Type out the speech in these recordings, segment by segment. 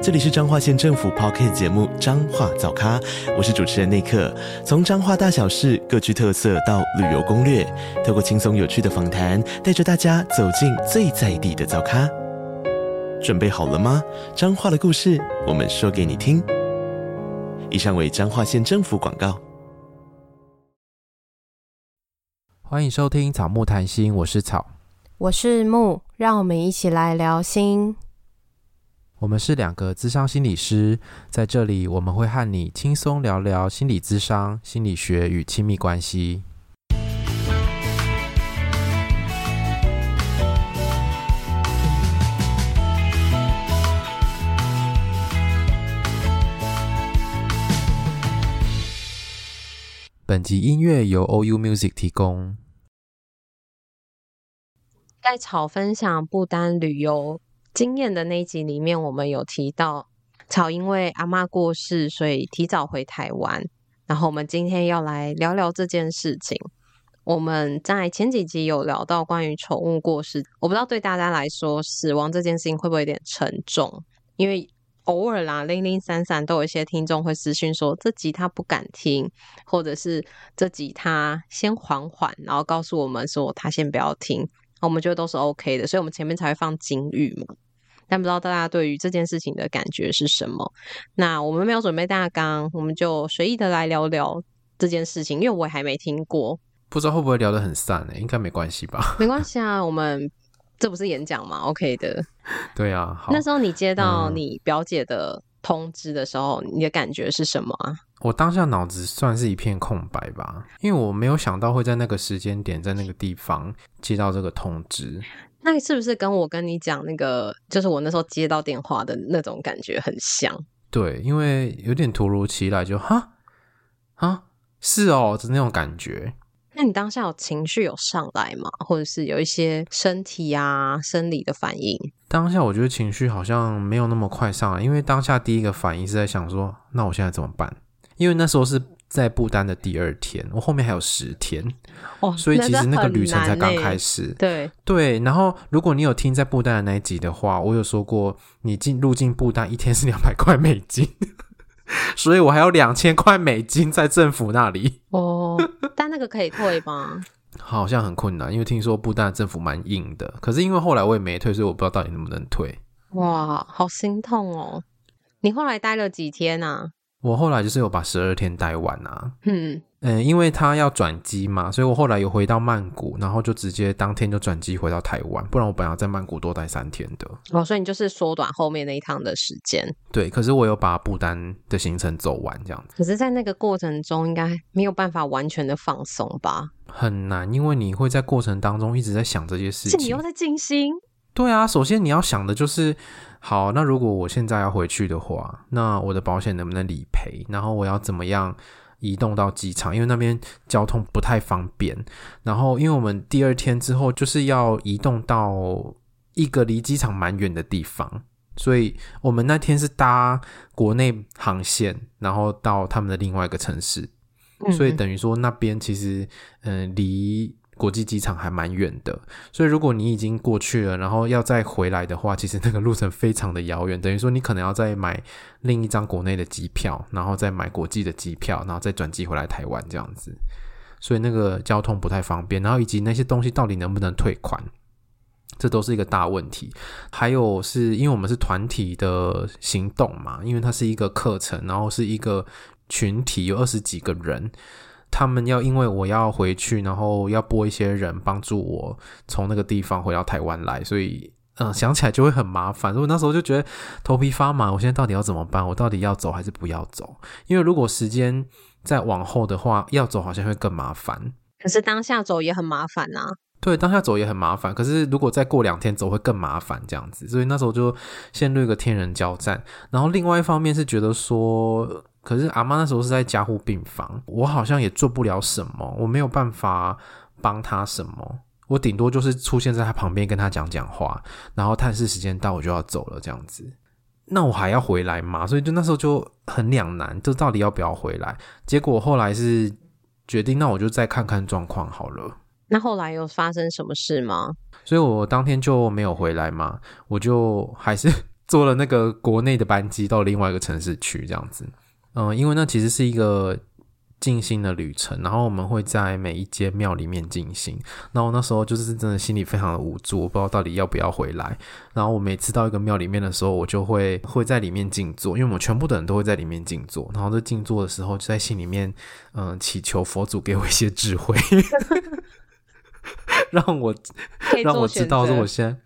这里是彰化县政府 Podcast 节目《彰化早咖》，我是主持人内克。从彰化大小事各具特色到旅游攻略，透过轻松有趣的访谈，带着大家走进最在地的早咖。准备好了吗？彰化的故事，我们说给你听。以上为彰化县政府广告。欢迎收听《草木谈心》，我是草，我是木，让我们一起来聊心。我们是两个咨商心理师，在这里我们会和你轻松聊聊心理咨商、心理学与亲密关系。本集音乐由 OU Music 提供。在草分享不丹旅游经验的那一集里面，我们有提到草因为阿嬷过世，所以提早回台湾。然后我们今天要来聊聊这件事情。我们在前几集有聊到关于宠物过世，我不知道对大家来说，死亡这件事情会不会有点沉重？因为偶尔啦，零零散散都有一些听众会私讯说，这集他不敢听，或者是这集他先缓缓，然后告诉我们说他先不要听。我们觉得都是 OK 的，所以我们前面才会放金玉嘛。但不知道大家对于这件事情的感觉是什么？那我们没有准备大纲，我们就随意的来聊聊这件事情，因为我也还没听过，不知道会不会聊得很散呢？应该没关系吧？没关系啊，我们这不是演讲嘛，OK 的。对啊，好。那时候你接到你表姐的通知的时候，嗯、你的感觉是什么啊？我当下脑子算是一片空白吧，因为我没有想到会在那个时间点，在那个地方接到这个通知。那是不是跟我跟你讲那个，就是我那时候接到电话的那种感觉很像？对，因为有点突如其来就，就哈啊，是哦，就那种感觉。那你当下有情绪有上来吗？或者是有一些身体啊、生理的反应？当下我觉得情绪好像没有那么快上来，因为当下第一个反应是在想说，那我现在怎么办？因为那时候是。在不丹的第二天，我后面还有十天，哦，所以其实那个旅程才刚开始。对对，然后如果你有听在不丹的那一集的话，我有说过，你进入境不丹一天是两百块美金，所以我还有两千块美金在政府那里。哦，但那个可以退吗？好像很困难，因为听说不丹政府蛮硬的。可是因为后来我也没退，所以我不知道到底能不能退。哇，好心痛哦！你后来待了几天啊？我后来就是有把十二天待完啊，嗯嗯，因为他要转机嘛，所以我后来有回到曼谷，然后就直接当天就转机回到台湾，不然我本来要在曼谷多待三天的。哦，所以你就是缩短后面那一趟的时间。对，可是我有把不丹的行程走完这样子。可是，在那个过程中，应该没有办法完全的放松吧？很难，因为你会在过程当中一直在想这些事情。是你又在静心？对啊，首先你要想的就是。好，那如果我现在要回去的话，那我的保险能不能理赔？然后我要怎么样移动到机场？因为那边交通不太方便。然后，因为我们第二天之后就是要移动到一个离机场蛮远的地方，所以我们那天是搭国内航线，然后到他们的另外一个城市。所以等于说那边其实，嗯，离。国际机场还蛮远的，所以如果你已经过去了，然后要再回来的话，其实那个路程非常的遥远，等于说你可能要再买另一张国内的机票，然后再买国际的机票，然后再转机回来台湾这样子，所以那个交通不太方便，然后以及那些东西到底能不能退款，这都是一个大问题。还有是因为我们是团体的行动嘛，因为它是一个课程，然后是一个群体，有二十几个人。他们要因为我要回去，然后要拨一些人帮助我从那个地方回到台湾来，所以嗯，想起来就会很麻烦。所以那时候就觉得头皮发麻，我现在到底要怎么办？我到底要走还是不要走？因为如果时间再往后的话，要走好像会更麻烦。可是当下走也很麻烦呐。对，当下走也很麻烦。可是如果再过两天走会更麻烦，这样子。所以那时候就陷入一个天人交战。然后另外一方面是觉得说。可是阿妈那时候是在加护病房，我好像也做不了什么，我没有办法帮她什么。我顶多就是出现在他旁边跟他讲讲话，然后探视时间到我就要走了这样子。那我还要回来嘛？所以就那时候就很两难，就到底要不要回来？结果后来是决定，那我就再看看状况好了。那后来有发生什么事吗？所以我当天就没有回来嘛，我就还是 坐了那个国内的班机到另外一个城市去这样子。嗯，因为那其实是一个。静心的旅程，然后我们会在每一间庙里面静心。然后那时候就是真的心里非常的无助，我不知道到底要不要回来。然后我每次到一个庙里面的时候，我就会会在里面静坐，因为我们全部的人都会在里面静坐。然后在静坐的时候，就在心里面嗯、祈求佛祖给我一些智慧，让我让我知道说我现在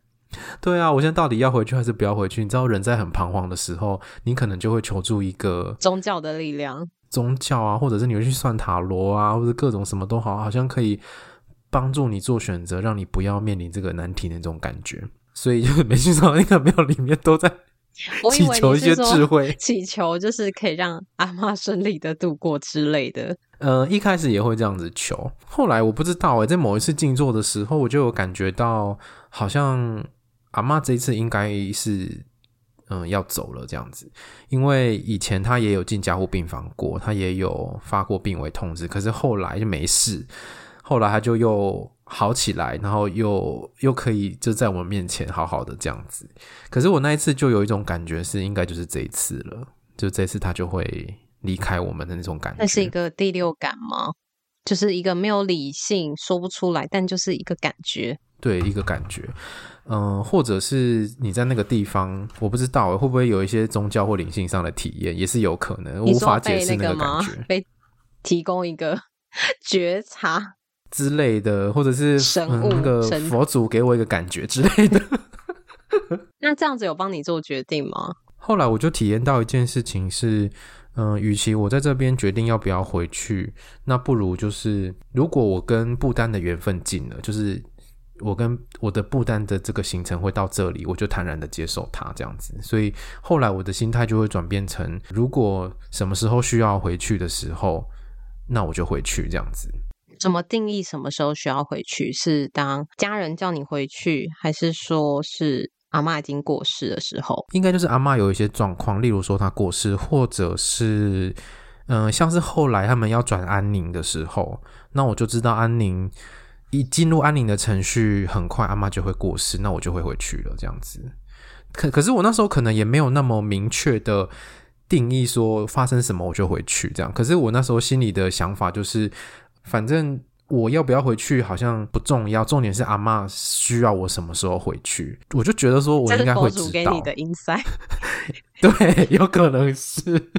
对啊，我现在到底要回去还是不要回去？你知道人在很彷徨的时候，你可能就会求助一个宗教的力量。宗教啊，或者是你会去算塔罗啊，或者各种什么都好，好像可以帮助你做选择，让你不要面临这个难题的那种感觉。所以就每次到那个庙里面都在祈求一些智慧，祈求就是可以让阿嬷 顺利的度过之类的。呃，一开始也会这样子求，后来我不知道诶，在某一次静坐的时候，我就有感觉到，好像阿妈这一次应该是。嗯，要走了这样子，因为以前她也有进加护病房过，她也有发过病危通知，可是后来就没事，后来她就又好起来，然后又又可以就在我们面前好好的这样子。可是我那一次就有一种感觉是，应该就是这一次了，就这次他就会离开我们的那种感觉。那是一个第六感吗？就是一个没有理性说不出来，但就是一个感觉。对，一个感觉。嗯、呃，或者是你在那个地方，我不知道会不会有一些宗教或灵性上的体验，也是有可能，无法解释那个感觉。被提供一个 觉察之类的，或者是神物、嗯、那个佛祖给我一个感觉之类的。那这样子有帮你做决定吗？后来我就体验到一件事情是，嗯、呃，与其我在这边决定要不要回去，那不如就是如果我跟不丹的缘分尽了，就是。我跟我的不丹的这个行程会到这里，我就坦然的接受它这样子。所以后来我的心态就会转变成，如果什么时候需要回去的时候，那我就回去这样子。怎么定义什么时候需要回去？是当家人叫你回去，还是说是阿妈已经过世的时候？应该就是阿妈有一些状况，例如说她过世，或者是嗯、像是后来他们要转安宁的时候，那我就知道安宁。一进入安宁的程序，很快阿妈就会过世，那我就会回去了。这样子，可可是我那时候可能也没有那么明确的定义说发生什么我就回去这样。可是我那时候心里的想法就是，反正我要不要回去好像不重要，重点是阿妈需要我什么时候回去。我就觉得说我应该会知道。给你的 insight，对，有可能是。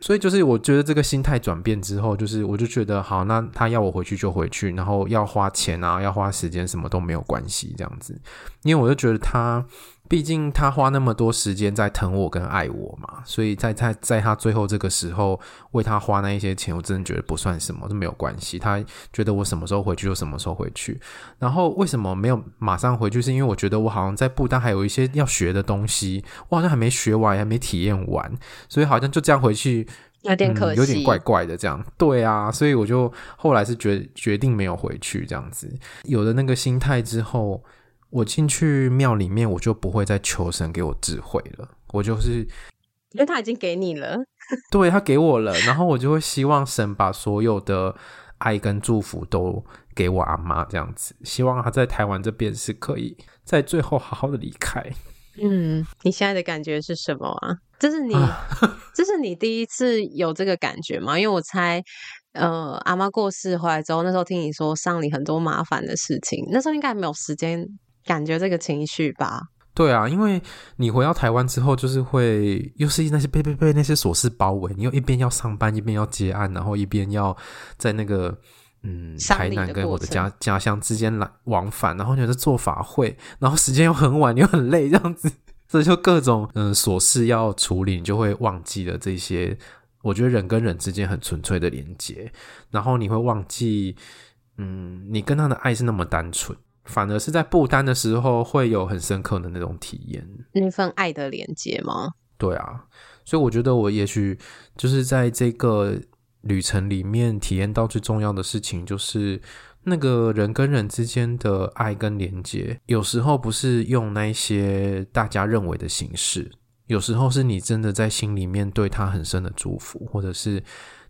所以就是我觉得这个心态转变之后，就是我就觉得好，那他要我回去就回去，然后要花钱啊，要花时间，什么都没有关系，这样子，因为我就觉得他。毕竟他花那么多时间在疼我跟爱我嘛，所以在他在他最后这个时候为他花那一些钱，我真的觉得不算什么，都没有关系。他觉得我什么时候回去就什么时候回去。然后为什么没有马上回去？是因为我觉得我好像在不丹还有一些要学的东西，我好像还没学完，还没体验完，所以好像就这样回去有点可惜，嗯，有点怪怪的这样。对啊，所以我就后来是决决定没有回去这样子。有了那个心态之后。我进去庙里面，我就不会再求神给我智慧了。我就是，因为他已经给你了，对，他给我了，然后我就会希望神把所有的爱跟祝福都给我阿妈，这样子。希望他在台湾这边是可以在最后好好的离开。嗯，你现在的感觉是什么啊？这是你，这是你第一次有这个感觉吗？因为我猜，呃，阿妈过世回来之后，那时候听你说丧礼很多麻烦的事情，那时候应该没有时间。感觉这个情绪吧，对啊，因为你回到台湾之后，就是会又是那些被被被那些琐事包围，你又一边要上班，一边要接案，然后一边要在那个嗯台南跟我的家家乡之间来往返，然后你在做法会，然后时间又很晚，你又很累，这样子，所以就各种嗯琐事要处理，你就会忘记了这些。我觉得人跟人之间很纯粹的连接，然后你会忘记，嗯，你跟他的爱是那么单纯。反而是在不丹的时候会有很深刻的那种体验，那份爱的连接吗？对啊，所以我觉得我也许就是在这个旅程里面体验到最重要的事情，就是那个人跟人之间的爱跟连接，有时候不是用那些大家认为的形式，有时候是你真的在心里面对他很深的祝福，或者是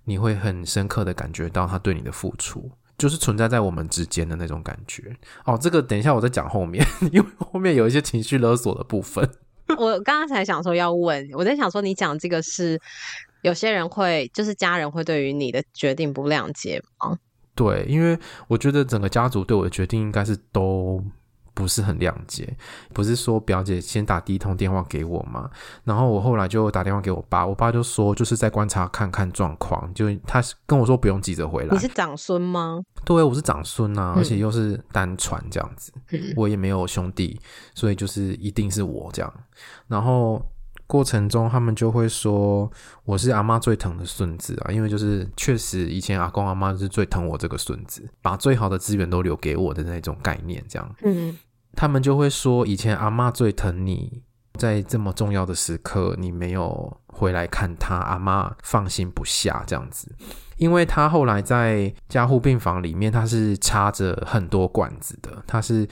你会很深刻的感觉到他对你的付出，就是存在在我们之间的那种感觉。哦，这个等一下我再讲后面，因为后面有一些情绪勒索的部分。我刚刚才想说要问，我在想说你讲这个是有些人会，就是家人会对于你的决定不谅解吗？对，因为我觉得整个家族对我的决定应该是都不是很谅解。不是说表姐先打第一通电话给我嘛，然后我后来就打电话给我爸，我爸就说就是在观察看看状况，就他跟我说不用急着回来。你是长孙吗？对，我是长孙啊，而且又是单传这样子，嗯，我也没有兄弟，所以就是一定是我这样，然后。过程中，他们就会说我是阿妈最疼的孙子啊，因为就是确实以前阿公阿妈是最疼我这个孙子，把最好的资源都留给我的那种概念，这样。嗯，他们就会说以前阿妈最疼你，在这么重要的时刻你没有回来看他，阿妈放心不下这样子。因为他后来在加护病房里面，他是插着很多管子的，他是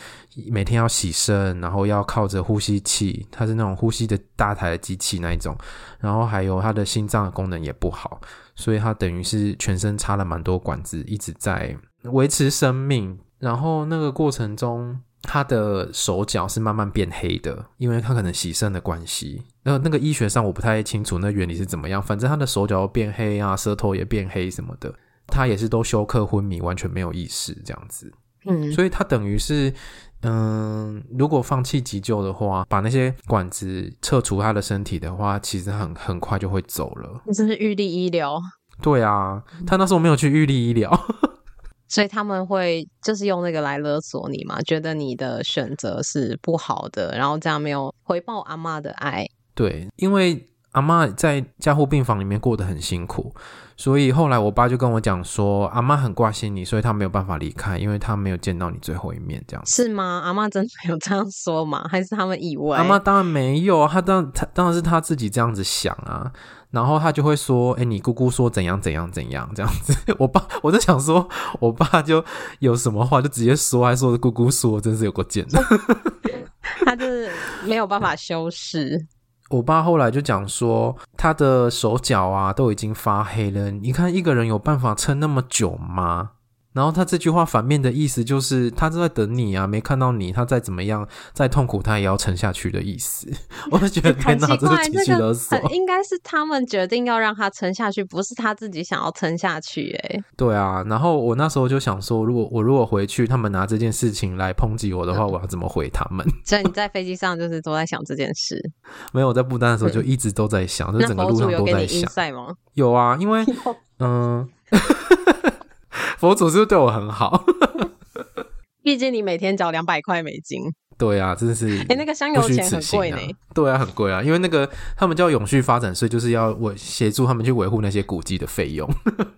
每天要洗肾，然后要靠着呼吸器，他是那种呼吸的大台的机器那一种，然后还有他的心脏的功能也不好，所以他等于是全身插了蛮多管子，一直在维持生命。然后那个过程中，他的手脚是慢慢变黑的，因为他可能洗肾的关系。那那个医学上我不太清楚那原理是怎么样，反正他的手脚变黑啊，舌头也变黑什么的，他也是都休克昏迷，完全没有意识这样子。嗯，所以他等于是，嗯，如果放弃急救的话，把那些管子撤除他的身体的话，其实很很快就会走了。这是预立医疗。对啊，他那时候没有去预立医疗。所以他们会就是用那个来勒索你嘛，觉得你的选择是不好的，然后这样没有回报阿妈的爱。对，因为阿妈在加护病房里面过得很辛苦。所以后来我爸就跟我讲说，阿妈很挂心你，所以他没有办法离开，因为他没有见到你最后一面，这样子。是吗？阿妈真的有这样说吗？还是他们以为？阿妈当然没有，他当他当然是他自己这样子想啊。然后他就会说：“哎，你姑姑说怎样怎样怎样这样子。”我爸我就想说，我爸就有什么话就直接说，还说姑姑说，真是有够贱的。他就是没有办法修饰。我爸后来就讲说，他的手脚啊都已经发黑了。你看一个人有办法撑那么久吗？然后他这句话反面的意思就是，他正在等你啊，没看到你，他再怎么样再痛苦，他也要撑下去的意思。我就觉得天哪，这是情绪勒索。应该是他们决定要让他撑下去，不是他自己想要撑下去。哎，对啊。然后我那时候就想说，如果我如果回去，他们拿这件事情来抨击我的话，我要怎么回他们？所以你在飞机上就是都在想这件事？没有，我在不丹的时候就一直都在想，就整个路上都在想。吗？有啊，因为 嗯。佛祖是不是对我很好？毕竟你每天缴两百块美金。对啊，真的是。哎、欸，那个香油钱很贵呢。对啊，很贵啊，因为那个他们叫永续发展税，就是要我协助他们去维护那些古迹的费用。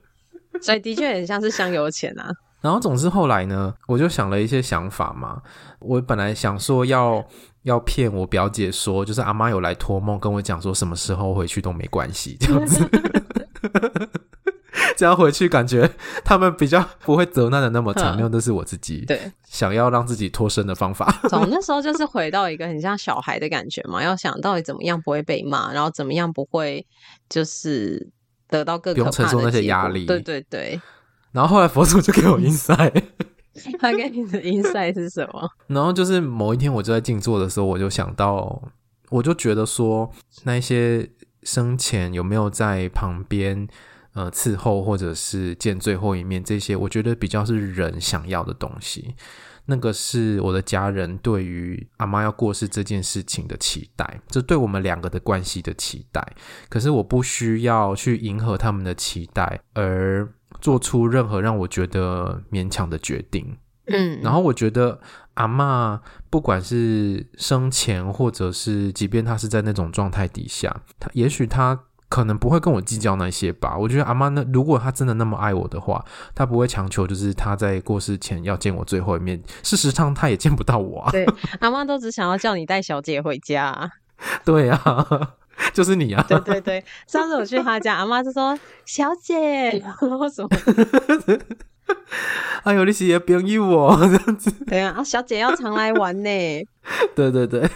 所以的确很像是香油钱啊。然后总之后来呢，我就想了一些想法嘛。我本来想说要要骗我表姐说，就是阿妈有来托梦跟我讲说，什么时候回去都没关系，这样子。这样回去，感觉他们比较不会责难的那么惨，那都是我自己对想要让自己脱身的方法。从那时候就是回到一个很像小孩的感觉嘛，要想到底怎么样不会被骂，然后怎么样不会就是得到更不用承受那些压力。对对对。然后后来佛祖就给我 insight，他给你的 insight 是什么？然后就是某一天我就在静坐的时候，我就想到，我就觉得说，那些生前有没有在旁边？呃，伺候或者是见最后一面，这些我觉得比较是人想要的东西。那个是我的家人对于阿妈要过世这件事情的期待，这对我们两个的关系的期待。可是我不需要去迎合他们的期待，而做出任何让我觉得勉强的决定。嗯，然后我觉得阿妈不管是生前，或者是即便她是在那种状态底下，她也许她。可能不会跟我计较那些吧。我觉得阿妈那如果她真的那么爱我的话，她不会强求，就是她在过世前要见我最后一面。事实上，她也见不到我啊。对，阿妈都只想要叫你带小姐回家啊。对啊，就是你啊。对对对，上次我去她家，阿妈就说：“小姐，然后什么？” 哎呦，你是也朋友哦，这样子。对啊，小姐要常来玩呢。对 对对，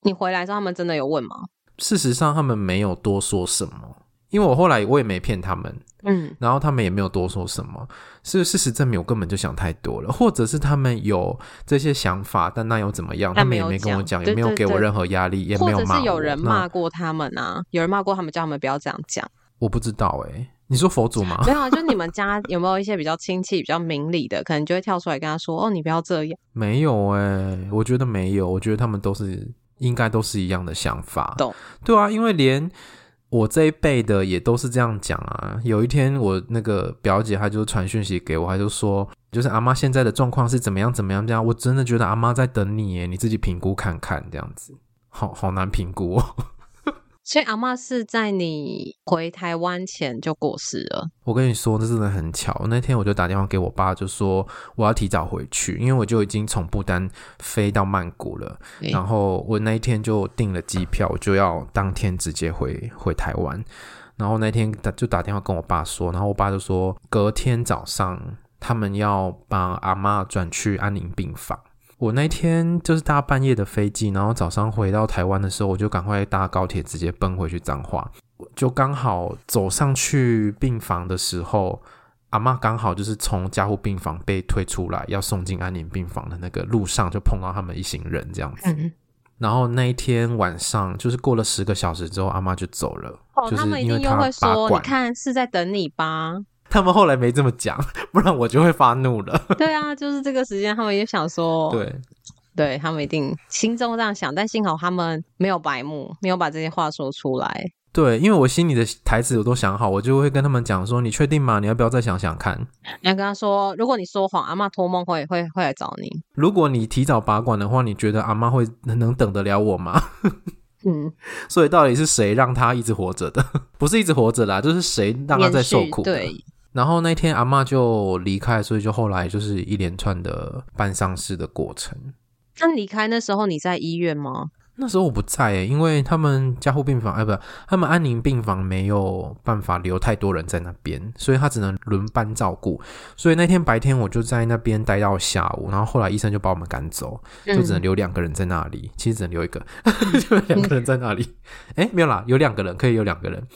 你回来之后，他们真的有问吗？事实上，他们没有多说什么，因为我后来我也没骗他们，嗯，然后他们也没有多说什么。是事实证明，我根本就想太多了，或者是他们有这些想法，但那又怎么样？他们也没跟我讲，也没有给我任何压力，也没有骂我。或者是有人骂过他们啊？有人骂过他们，叫他们不要这样讲。我不知道哎、欸，你说佛祖吗？没有啊，就你们家有没有一些比较亲戚、比较明理的，可能就会跳出来跟他说：“哦，你不要这样。”没有哎、欸，我觉得没有，我觉得他们都是应该都是一样的想法。懂？对啊，因为连。我这一辈的也都是这样讲啊。有一天，我那个表姐她就传讯息给我，她就说，就是阿妈现在的状况是怎么样怎么样这样。我真的觉得阿妈在等你耶，你自己评估看看这样子，好好难评估哦。所以阿嬷是在你回台湾前就过世了。我跟你说，这真的很巧。那天我就打电话给我爸，就说我要提早回去，因为我就已经从不丹飞到曼谷了。欸、然后我那一天就订了机票，就要当天直接回回台湾。然后那天就打电话跟我爸说，然后我爸就说隔天早上他们要帮阿嬷转去安宁病房。我那天就是搭半夜的飞机，然后早上回到台湾的时候，我就赶快搭高铁直接奔回去彰化。就刚好走上去病房的时候，阿妈刚好就是从加护病房被推出来，要送进安宁病房的那个路上，就碰到他们一行人这样子。嗯、然后那一天晚上，就是过了十个小时之后，阿妈就走了。哦，他们一定又会说：“你看是在等你吧。”他们后来没这么讲，不然我就会发怒了。对啊，就是这个时间，他们也想说，对，对他们一定心中这样想，但幸好他们没有白目，没有把这些话说出来。对，因为我心里的台词我都想好，我就会跟他们讲说：“你确定吗？你要不要再想想看？”你要跟他说：“如果你说谎，阿妈托梦会会会来找你。如果你提早拔管的话，你觉得阿妈会能等得了我吗？” 嗯，所以到底是谁让他一直活着的？不是一直活着啦，就是谁让他在受苦的？对。然后那天阿妈就离开，所以就后来就是一连串的办丧事的过程。那离开那时候你在医院吗？那时候我不在诶，因为他们加护病房哎，不，他们安宁病房没有办法留太多人在那边，所以他只能轮班照顾。所以那天白天我就在那边待到下午，然后后来医生就把我们赶走，就只能留两个人在那里。嗯、其实只能留一个，就两个人在那里。哎，没有啦，有两个人可以有两个人。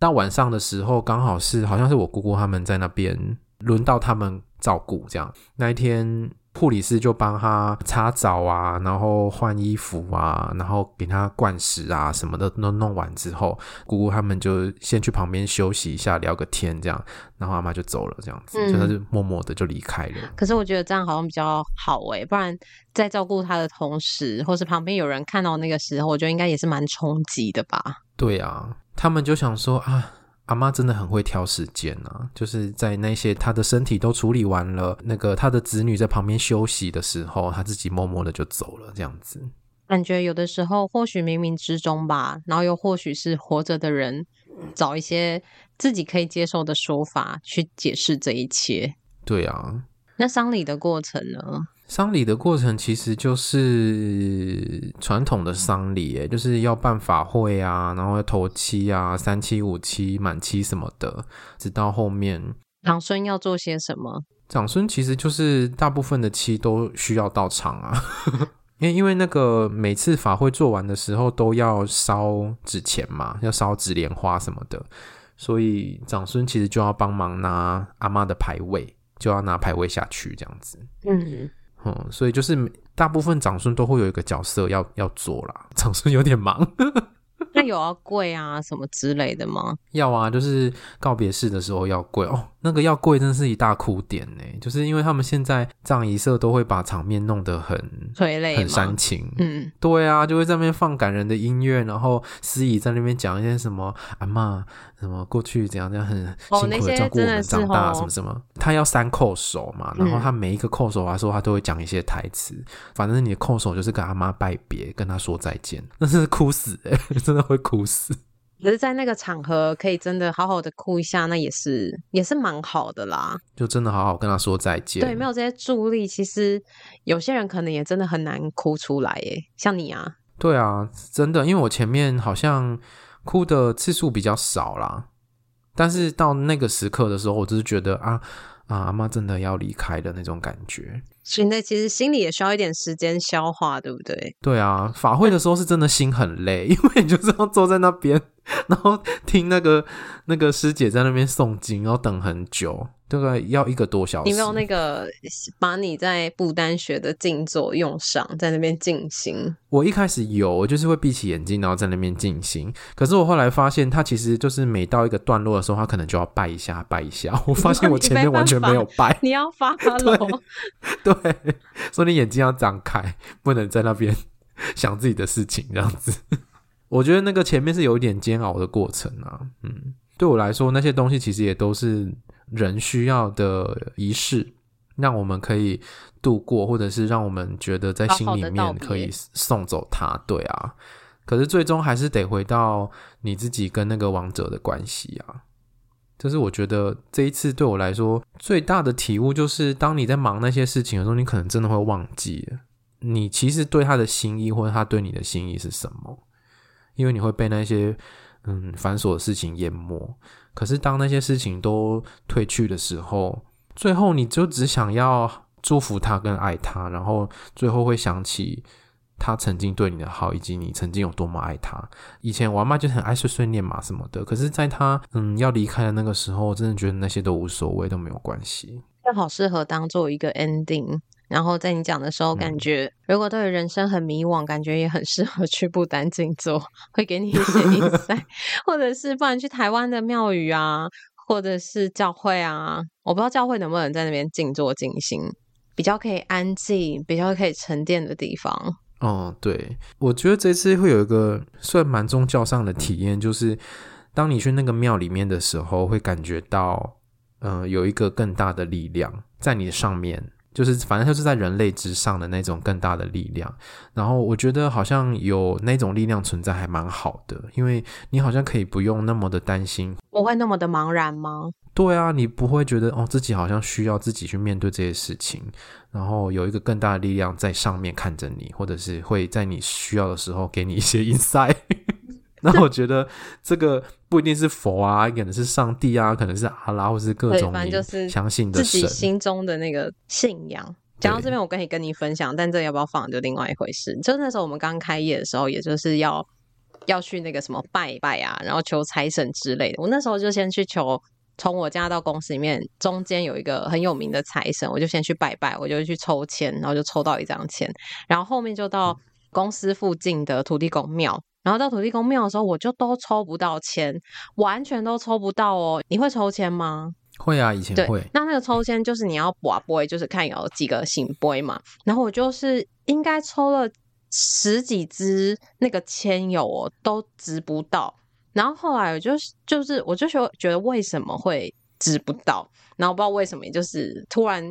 到晚上的时候，刚好是好像是我姑姑他们在那边，轮到他们照顾这样。那一天，护理师就帮他擦澡啊，然后换衣服啊，然后给他灌食啊什么的都弄完之后，姑姑他们就先去旁边休息一下，聊个天这样，然后阿妈就走了这样子，嗯、就他就默默的就离开了。可是我觉得这样好像比较好诶、欸，不然在照顾他的同时，或是旁边有人看到那个时候，我觉得应该也是蛮冲击的吧。对啊。他们就想说啊，阿妈真的很会挑时间啊，就是在那些他的身体都处理完了，那个他的子女在旁边休息的时候，他自己默默的就走了，这样子。感觉有的时候或许冥冥之中吧，然后又或许是活着的人找一些自己可以接受的说法去解释这一切。对啊，那丧礼的过程呢？丧礼的过程其实就是传统的丧礼，诶，就是要办法会啊，然后要头七啊，三七五七满七什么的，直到后面长孙要做些什么？长孙其实就是大部分的七都需要到场啊，因为因为那个每次法会做完的时候都要烧纸钱嘛，要烧纸莲花什么的，所以长孙其实就要帮忙拿阿妈的牌位，就要拿牌位下去这样子，嗯。嗯，所以就是大部分长孙都会有一个角色要要做啦，长孙有点忙。那有要跪啊什么之类的吗？要啊，就是告别式的时候要跪哦。那个要跪真是一大哭点呢，就是因为他们现在葬仪社都会把场面弄得很催泪、很煽情。嗯，对啊，就会在那边放感人的音乐，然后司仪在那边讲一些什么阿妈什么过去怎样怎样很辛苦的照顾我们长大什么什么。他要三叩首嘛，然后他每一个叩首的时候，他都会讲一些台词。反正你的叩首就是跟阿妈拜别，跟他说再见，那是哭死哎，真的会哭死。可是，在那个场合可以真的好好的哭一下，那也是也是蛮好的啦。就真的好好跟他说再见。对，没有这些助力，其实有些人可能也真的很难哭出来耶。像你啊，对啊，真的，因为我前面好像哭的次数比较少啦，但是到那个时刻的时候，我就是觉得啊，啊，阿妈真的要离开的那种感觉。所以那其实心里也需要一点时间消化，对不对？对啊，法会的时候是真的心很累，因为你就是要坐在那边，然后听那个那个师姐在那边诵经，然后等很久。大概要一个多小时。你没有那个把你在不丹学的静坐用上，在那边静心？我一开始有，我就是会闭起眼睛，然后在那边静心。可是我后来发现，他其实就是每到一个段落的时候，他可能就要拜一下，拜一下。我发现我前面完全没有拜。你，要发喽？对，对，所以你眼睛要张开，不能在那边想自己的事情，这样子。我觉得那个前面是有一点煎熬的过程啊。嗯，对我来说，那些东西其实也都是。人需要的仪式，让我们可以度过，或者是让我们觉得在心里面可以送走他。对啊，可是最终还是得回到你自己跟那个王者的关系啊。这是我觉得这一次对我来说最大的体悟，就是当你在忙那些事情的时候，你可能真的会忘记你其实对他的心意，或者他对你的心意是什么，因为你会被那些嗯繁琐的事情淹没。可是，当那些事情都退去的时候，最后你就只想要祝福他跟爱他，然后最后会想起他曾经对你的好，以及你曾经有多么爱他。以前我阿嬷就很爱碎碎念嘛什么的，可是在他嗯要离开的那个时候，我真的觉得那些都无所谓，都没有关系，正好适合当做一个 ending。然后在你讲的时候，感觉如果对人生很迷惘，感觉也很 适合去不丹静坐，会给你一些 insight，或者是不然去台湾的庙宇啊，或者是教会啊，我不知道教会能不能在那边静坐静心，比较可以安静、比较可以沉淀的地方。哦，对，我觉得这次会有一个算蛮宗教上的体验，就是当你去那个庙里面的时候，会感觉到，嗯、呃，有一个更大的力量在你上面。就是反正就是在人类之上的那种更大的力量，然后我觉得好像有那种力量存在还蛮好的，因为你好像可以不用那么的担心，我会那么的茫然吗？对啊，你不会觉得哦自己好像需要自己去面对这些事情，然后有一个更大的力量在上面看着你，或者是会在你需要的时候给你一些 insight。那我 觉得这个不一定是佛啊，可能是上帝啊，可能是阿拉，或是各种你相信的神，自己心中的那个信仰。讲到这边，我可以跟你分享，但这要不要放就另外一回事。就那时候我们刚开业的时候，也就是要要去那个什么拜拜啊，然后求财神之类的。我那时候就先去求，从我家到公司里面中间有一个很有名的财神，我就先去拜拜，我就去抽签，然后就抽到一张签，然后后面就到公司附近的土地公庙。然后到土地公庙的时候，我就都抽不到签，完全都抽不到哦。你会抽签吗？会啊，以前会。那那个抽签就是你要卜杯，就是看有几个醒杯嘛。然后我就是应该抽了十几支那个签友哦，都值不到。然后后来我就就是我就说觉得为什么会值不到？然后不知道为什么，就是突然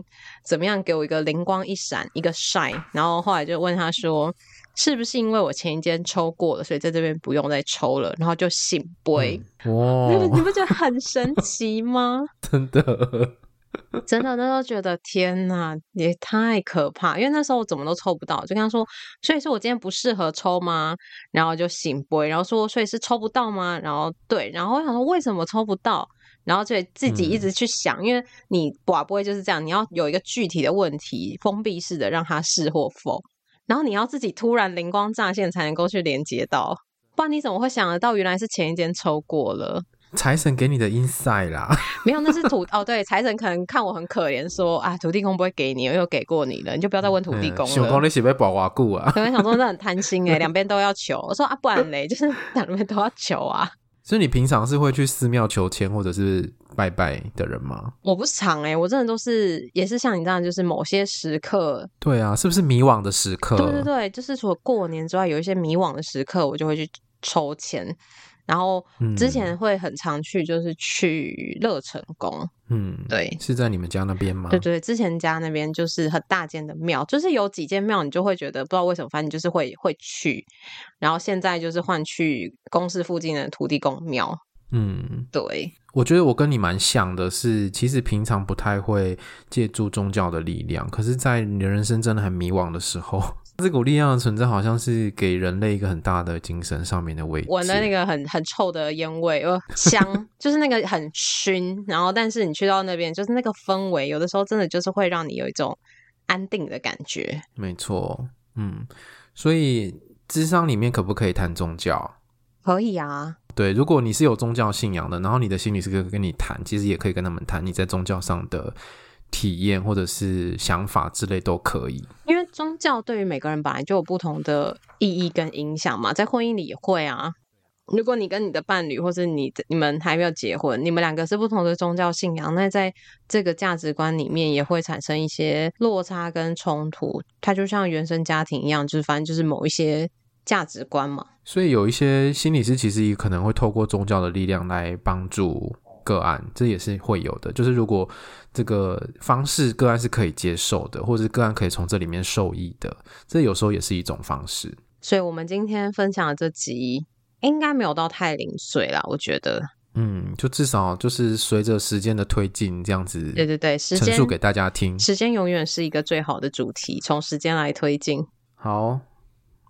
怎么样给我一个灵光一闪，一个 shine。然后后来就问他说。是不是因为我前一间抽过了，所以在这边不用再抽了，然后就醒杯？哇、嗯，你不觉得 很神奇吗？真的，真的，那时候觉得天哪，也太可怕！因为那时候我怎么都抽不到，就跟他说，所以说我今天不适合抽吗？然后就醒杯，然后说，所以是抽不到吗？然后对，然后我想说为什么抽不到？然后就自己一直去想，嗯、因为你拔杯就是这样，你要有一个具体的问题，封闭式的让他是或否。然后你要自己突然灵光乍现才能够去连接到，不然你怎么会想得到原来是前一间抽过了？财神给你的 insight 啦，没有，那是土哦，对，财神可能看我很可怜，说啊，土地公不会给你，我又给过你了，你就不要再问土地公了。想公你是被保瓦固啊？可能想说那很贪心哎，两边都要求。我说啊，不然嘞，就是 两边都要求啊。所以你平常是会去寺庙求签或者是拜拜的人吗？我不常哎、欸，我真的都是也是像你这样，就是某些时刻。对啊，是不是迷惘的时刻？对对对，就是除了过年之外，有一些迷惘的时刻，我就会去抽签。然后之前会很常去，就是去乐成宫。嗯，对，是在你们家那边吗？对对，之前家那边就是很大间的庙，就是有几间庙，你就会觉得不知道为什么，反正就是会会去。然后现在就是换去公司附近的土地公庙。嗯，对，我觉得我跟你蛮像的是，是其实平常不太会借助宗教的力量，可是在你的人生真的很迷惘的时候。这股力量的存在，好像是给人类一个很大的精神上面的慰藉。闻的那个很很臭的烟味，呃，香，就是那个很熏。然后，但是你去到那边，就是那个氛围，有的时候真的就是会让你有一种安定的感觉。没错，嗯，所以智商里面可不可以谈宗教？可以啊。对，如果你是有宗教信仰的，然后你的心理师可以跟你谈，其实也可以跟他们谈你在宗教上的。体验或者是想法之类都可以，因为宗教对于每个人本来就有不同的意义跟影响嘛，在婚姻里也会啊。如果你跟你的伴侣，或是你你们还没有结婚，你们两个是不同的宗教信仰，那在这个价值观里面也会产生一些落差跟冲突。它就像原生家庭一样，就是反正就是某一些价值观嘛。所以有一些心理师其实也可能会透过宗教的力量来帮助。个案，这也是会有的。就是如果这个方式个案是可以接受的，或者是个案可以从这里面受益的，这有时候也是一种方式。所以，我们今天分享的这集应该没有到太零碎啦，我觉得。嗯，就至少就是随着时间的推进，这样子。对对对，时间陈述给大家听。时间永远是一个最好的主题，从时间来推进。好，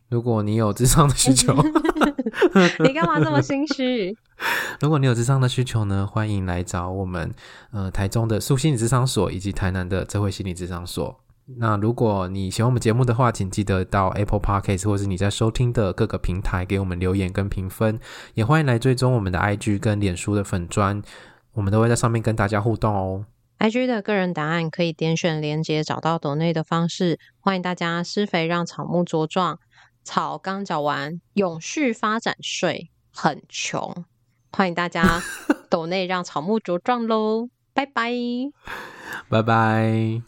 如果你有智商的需求，你干嘛这么心虚？如果你有智商的需求呢，欢迎来找我们，呃，台中的素心理智商所以及台南的智慧心理智商所。那如果你喜欢我们节目的话，请记得到 Apple Podcast 或是你在收听的各个平台给我们留言跟评分，也欢迎来追踪我们的 IG 跟脸书的粉砖，我们都会在上面跟大家互动哦。IG 的个人答案可以点选连接找到抖内的方式，欢迎大家施肥让草木茁壮，草刚缴完，永续发展税很穷。欢迎大家 抖内让草木茁壮喽！拜拜，拜拜。